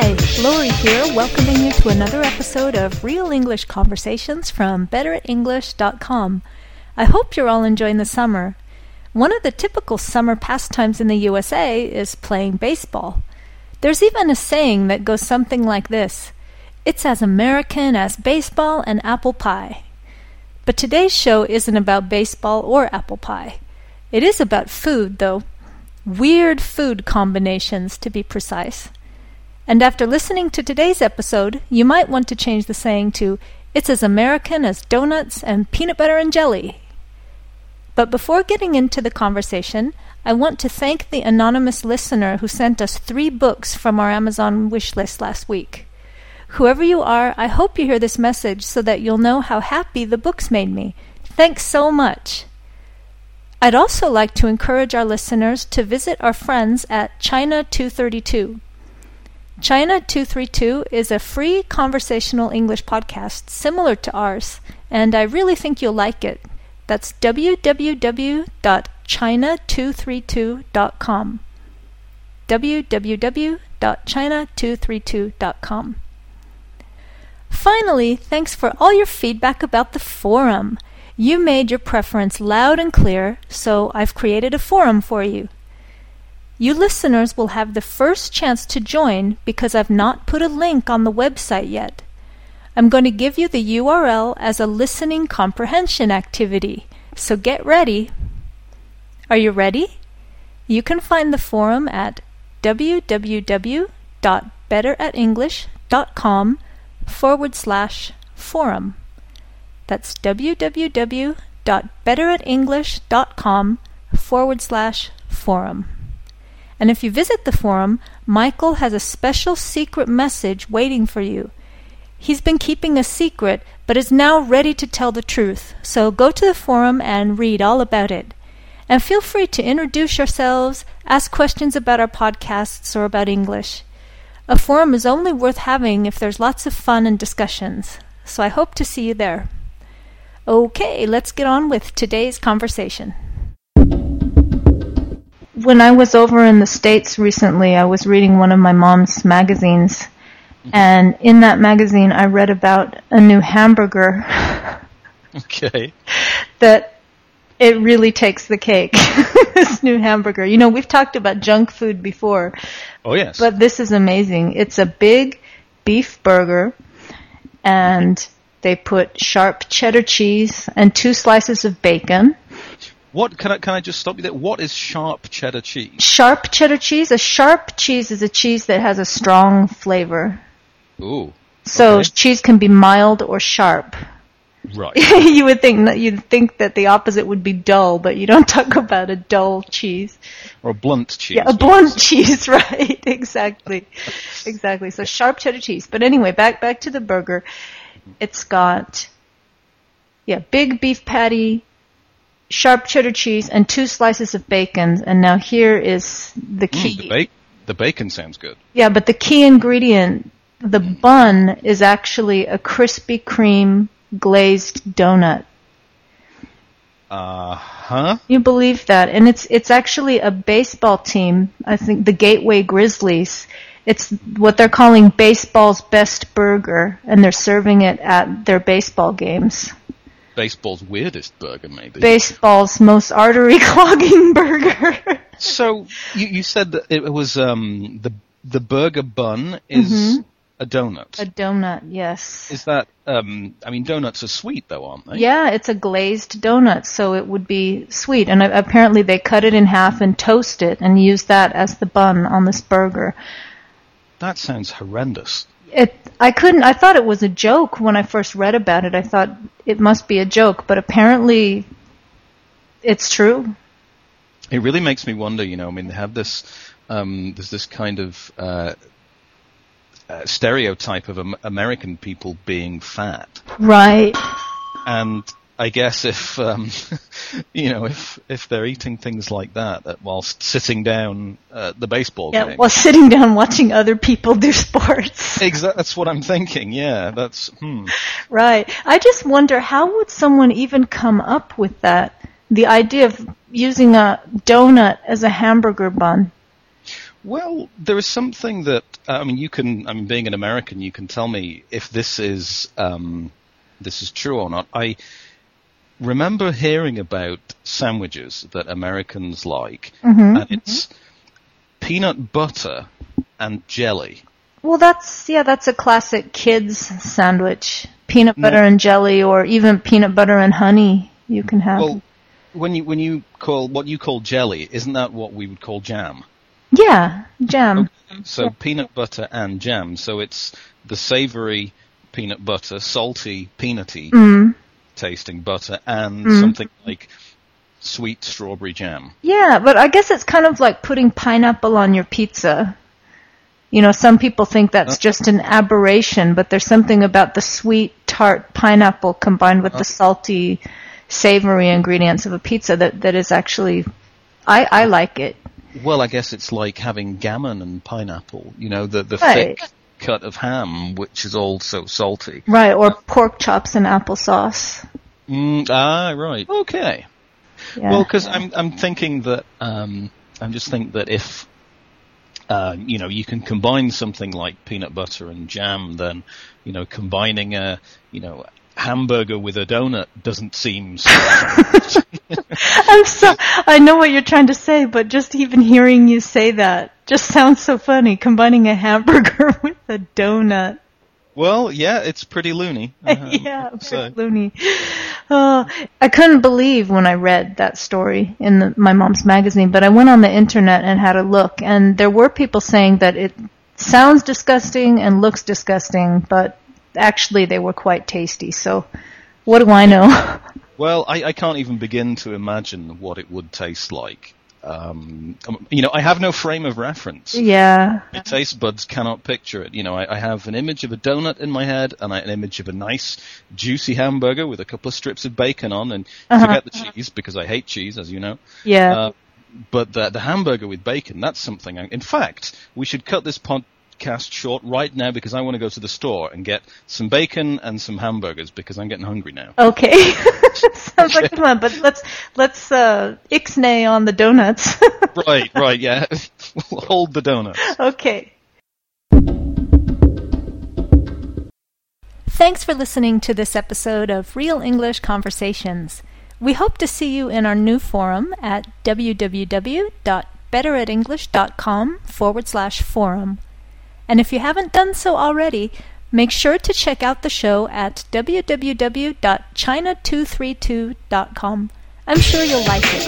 Hi, Lori here, welcoming you to another episode of Real English Conversations from BetterAtEnglish.com. I hope you're all enjoying the summer. One of the typical summer pastimes in the USA is playing baseball. There's even a saying that goes something like this It's as American as baseball and apple pie. But today's show isn't about baseball or apple pie. It is about food, though. Weird food combinations, to be precise. And after listening to today's episode, you might want to change the saying to, It's as American as donuts and peanut butter and jelly. But before getting into the conversation, I want to thank the anonymous listener who sent us three books from our Amazon wish list last week. Whoever you are, I hope you hear this message so that you'll know how happy the books made me. Thanks so much. I'd also like to encourage our listeners to visit our friends at China 232. China 232 is a free conversational English podcast similar to ours, and I really think you'll like it. That's www.china232.com. www.china232.com. Finally, thanks for all your feedback about the forum. You made your preference loud and clear, so I've created a forum for you. You listeners will have the first chance to join because I've not put a link on the website yet. I'm going to give you the URL as a listening comprehension activity, so get ready. Are you ready? You can find the forum at www.betteratenglish.com forward slash forum. That's www.betteratenglish.com forward slash forum. And if you visit the forum, Michael has a special secret message waiting for you. He's been keeping a secret, but is now ready to tell the truth. So go to the forum and read all about it. And feel free to introduce yourselves, ask questions about our podcasts or about English. A forum is only worth having if there's lots of fun and discussions. So I hope to see you there. Okay, let's get on with today's conversation when I was over in the States recently, I was reading one of my mom's magazines. Mm-hmm. And in that magazine, I read about a new hamburger. okay. That it really takes the cake. this new hamburger. You know, we've talked about junk food before. Oh, yes. But this is amazing. It's a big beef burger, and they put sharp cheddar cheese and two slices of bacon what can I can I just stop you there? What is sharp cheddar cheese? Sharp cheddar cheese. A sharp cheese is a cheese that has a strong flavor. Ooh. So okay. cheese can be mild or sharp. Right. you would think that you'd think that the opposite would be dull, but you don't talk about a dull cheese. Or a blunt cheese. Yeah, a blunt cheese, right? exactly. exactly. So sharp cheddar cheese. But anyway, back back to the burger. It's got yeah, big beef patty, sharp cheddar cheese, and two slices of bacon. And now here is the key. Mm, the, ba- the bacon sounds good. Yeah, but the key ingredient, the bun, is actually a Krispy Kreme glazed donut. Uh huh. You believe that? And it's it's actually a baseball team. I think the Gateway Grizzlies. It's what they're calling baseball's best burger, and they're serving it at their baseball games baseball's weirdest burger, maybe. Baseball's most artery clogging burger. so you, you said that it was um, the the burger bun is mm-hmm. a donut. A donut, yes. Is that? Um, I mean, donuts are sweet, though, aren't they? Yeah, it's a glazed donut, so it would be sweet. And apparently, they cut it in half and toast it, and use that as the bun on this burger. That sounds horrendous. It, I couldn't. I thought it was a joke when I first read about it. I thought it must be a joke, but apparently, it's true. It really makes me wonder. You know, I mean, they have this. Um, there's this kind of uh, uh, stereotype of um, American people being fat, right? And I guess if um, you know if if they're eating things like that whilst sitting down at the baseball yeah, game, while sitting down watching other people do sports. Exactly, that's what I'm thinking. Yeah, that's hmm. right. I just wonder how would someone even come up with that? The idea of using a donut as a hamburger bun. Well, there is something that uh, I mean. You can. I mean, being an American, you can tell me if this is um, this is true or not. I remember hearing about sandwiches that Americans like, Mm-hmm, and it's peanut butter and jelly. Well, that's yeah, that's a classic kids sandwich. Peanut No. butter and jelly, or even peanut butter and honey. You can have. Well, when you when you call what you call jelly, isn't that what we would call jam? yeah, jam. So peanut butter and jam. So it's the savory peanut butter, salty, peanutty Mm. Tasting butter, and Mm. something like sweet strawberry jam. Yeah, but I guess it's kind of like putting pineapple on your pizza. You know, some people think that's Uh. just an aberration, but there's something about the sweet, tart pineapple combined with the salty, savory ingredients of a pizza that, that is actually, I, I like it. Well, I guess it's like having gammon and pineapple. You know, the the Right. thick cut of ham, which is also salty. Right, or pork chops and applesauce. Mm, ah, right. Okay. Yeah. Well, because I'm I'm thinking that um, I'm just think that if uh, you know you can combine something like peanut butter and jam, then you know combining a you know hamburger with a donut doesn't seem. So I'm so, I know what you're trying to say, but just even hearing you say that just sounds so funny, combining a hamburger with a donut. well, yeah, it's pretty loony. um, yeah, so- loony. Oh, I couldn't believe when I read that story in the, my mom's magazine, but I went on the internet and had a look, and there were people saying that it sounds disgusting and looks disgusting, but actually they were quite tasty. So, what do I know? Well, I, I can't even begin to imagine what it would taste like. Um, you know, I have no frame of reference. yeah, My taste buds cannot picture it. You know, I, I have an image of a donut in my head and I, an image of a nice, juicy hamburger with a couple of strips of bacon on, and Uh-huh. forget the cheese because I hate cheese, as you know. yeah. Uh, but the, the hamburger with bacon, that's something. I, in fact, we should cut this podcast short right now because I want to go to the store and get some bacon and some hamburgers because I'm getting hungry now. Okay. Sounds like fun, but let's let's uh ixnay on the donuts. right, right, yeah. we'll hold the donuts. okay. Thanks for listening to this episode of Real English Conversations. We hope to see you in our new forum at www.betteratenglish.com forward slash forum. And if you haven't done so already, make sure to check out the show at www.china232.com. I'm sure you'll like it.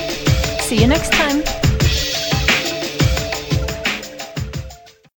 See you next time.